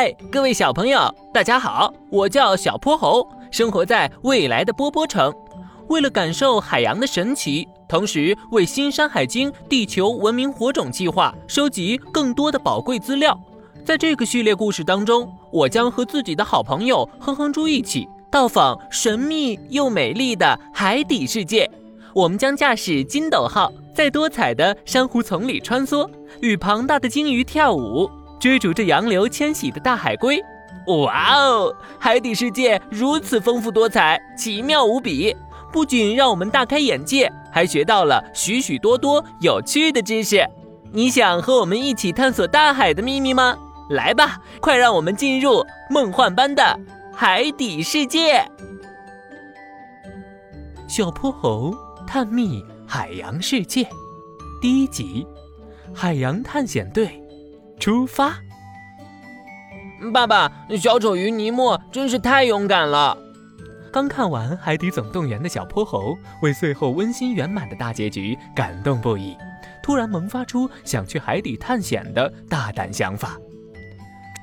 嗨，各位小朋友，大家好！我叫小泼猴，生活在未来的波波城。为了感受海洋的神奇，同时为《新山海经·地球文明火种计划》收集更多的宝贵资料，在这个系列故事当中，我将和自己的好朋友哼哼猪一起到访神秘又美丽的海底世界。我们将驾驶金斗号，在多彩的珊瑚丛里穿梭，与庞大的鲸鱼跳舞。追逐着洋流迁徙的大海龟，哇哦！海底世界如此丰富多彩，奇妙无比，不仅让我们大开眼界，还学到了许许多多有趣的知识。你想和我们一起探索大海的秘密吗？来吧，快让我们进入梦幻般的海底世界！小泼猴探秘海洋世界，第一集：海洋探险队。出发！爸爸，小丑鱼尼莫真是太勇敢了。刚看完《海底总动员》的小泼猴，为最后温馨圆满的大结局感动不已，突然萌发出想去海底探险的大胆想法。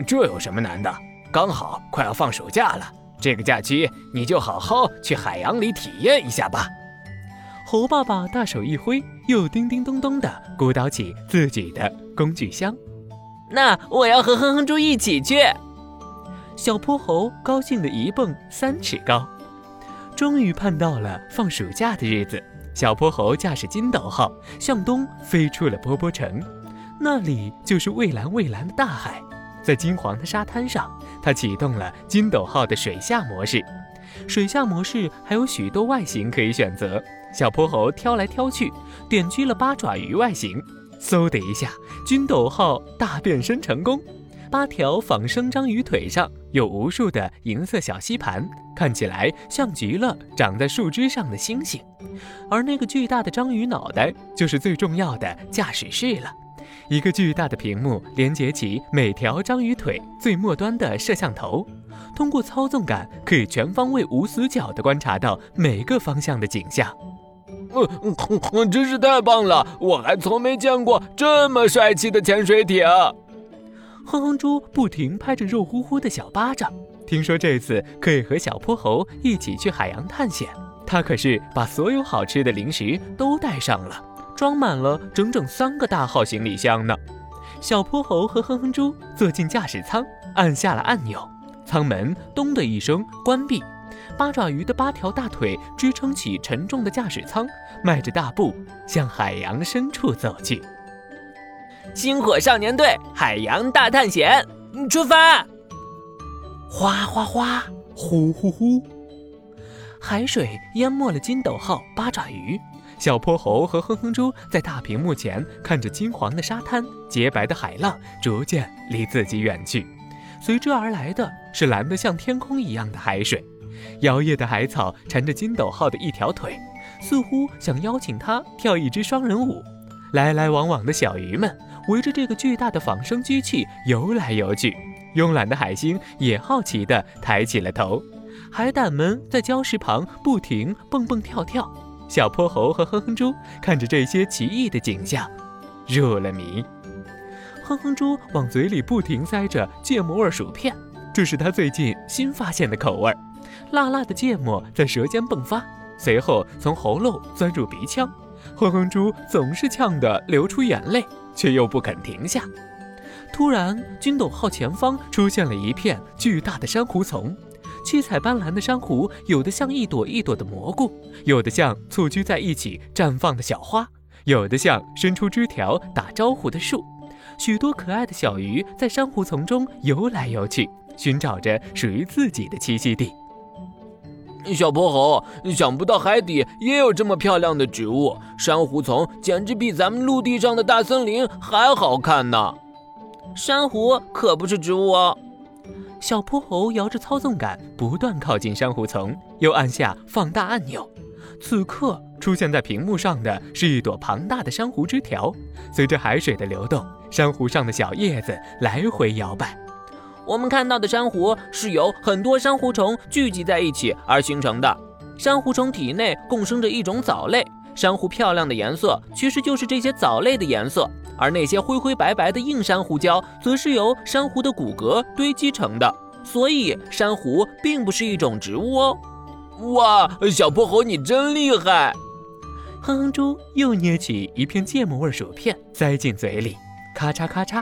这有什么难的？刚好快要放暑假了，这个假期你就好好去海洋里体验一下吧。猴爸爸大手一挥，又叮叮咚咚地鼓捣起自己的工具箱。那我要和哼哼猪一起去。小泼猴高兴的一蹦三尺高，终于盼到了放暑假的日子。小泼猴驾驶金斗号向东飞出了波波城，那里就是蔚蓝蔚蓝的大海。在金黄的沙滩上，他启动了金斗号的水下模式。水下模式还有许多外形可以选择，小泼猴挑来挑去，点击了八爪鱼外形。嗖的一下，军斗号大变身成功。八条仿生章鱼腿上有无数的银色小吸盘，看起来像极了长在树枝上的星星。而那个巨大的章鱼脑袋，就是最重要的驾驶室了。一个巨大的屏幕连接起每条章鱼腿最末端的摄像头，通过操纵杆可以全方位无死角地观察到每个方向的景象。嗯，真是太棒了！我还从没见过这么帅气的潜水艇。哼哼猪不停拍着肉乎乎的小巴掌，听说这次可以和小泼猴一起去海洋探险，他可是把所有好吃的零食都带上了，装满了整整三个大号行李箱呢。小泼猴和哼哼猪坐进驾驶舱，按下了按钮，舱门咚的一声关闭。八爪鱼的八条大腿支撑起沉重的驾驶舱，迈着大步向海洋深处走去。星火少年队海洋大探险，出发！哗哗哗，呼呼呼，海水淹没了金斗号八爪鱼。小泼猴和哼哼猪在大屏幕前看着金黄的沙滩、洁白的海浪逐渐离自己远去，随之而来的是蓝得像天空一样的海水。摇曳的海草缠着金斗号的一条腿，似乎想邀请他跳一支双人舞。来来往往的小鱼们围着这个巨大的仿生机器游来游去，慵懒的海星也好奇地抬起了头。海胆们在礁石旁不停蹦蹦跳跳。小泼猴和哼哼猪看着这些奇异的景象，入了迷。哼哼猪往嘴里不停塞着芥末味薯片，这是他最近新发现的口味儿。辣辣的芥末在舌尖迸发，随后从喉咙钻入鼻腔。哼哼猪总是呛得流出眼泪，却又不肯停下。突然，军斗号前方出现了一片巨大的珊瑚丛，七彩斑斓的珊瑚，有的像一朵一朵的蘑菇，有的像簇居在一起绽放的小花，有的像伸出枝条打招呼的树。许多可爱的小鱼在珊瑚丛中游来游去，寻找着属于自己的栖息地。小泼猴，想不到海底也有这么漂亮的植物，珊瑚丛简直比咱们陆地上的大森林还好看呢。珊瑚可不是植物哦。小泼猴摇着操纵杆，不断靠近珊瑚丛，又按下放大按钮。此刻出现在屏幕上的是一朵庞大的珊瑚枝条，随着海水的流动，珊瑚上的小叶子来回摇摆。我们看到的珊瑚是由很多珊瑚虫聚集在一起而形成的。珊瑚虫体内共生着一种藻类，珊瑚漂亮的颜色其实就是这些藻类的颜色，而那些灰灰白白的硬珊瑚礁，则是由珊瑚的骨骼堆积成的。所以，珊瑚并不是一种植物哦。哇，小泼猴你真厉害！哼哼猪又捏起一片芥末味薯片，塞进嘴里，咔嚓咔嚓，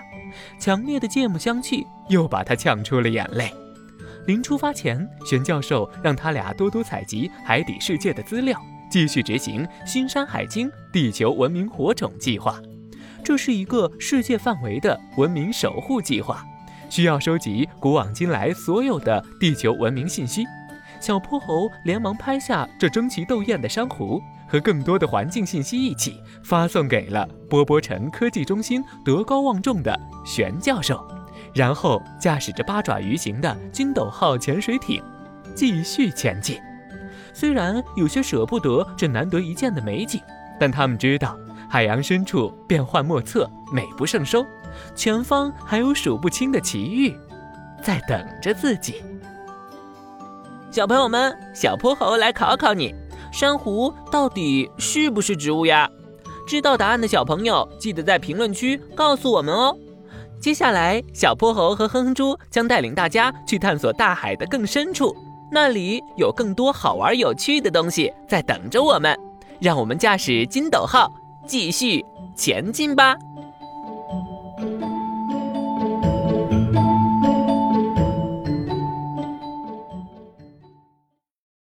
强烈的芥末香气又把他呛出了眼泪。临出发前，玄教授让他俩多多采集海底世界的资料，继续执行“新山海经”地球文明火种计划。这是一个世界范围的文明守护计划，需要收集古往今来所有的地球文明信息。小泼猴连忙拍下这争奇斗艳的珊瑚和更多的环境信息一起发送给了波波城科技中心德高望重的玄教授。然后驾驶着八爪鱼型的金斗号潜水艇，继续前进。虽然有些舍不得这难得一见的美景，但他们知道海洋深处变幻莫测，美不胜收，前方还有数不清的奇遇在等着自己。小朋友们，小泼猴来考考你：珊瑚到底是不是植物呀？知道答案的小朋友，记得在评论区告诉我们哦。接下来，小泼猴和哼哼猪将带领大家去探索大海的更深处，那里有更多好玩有趣的东西在等着我们。让我们驾驶金斗号继续前进吧。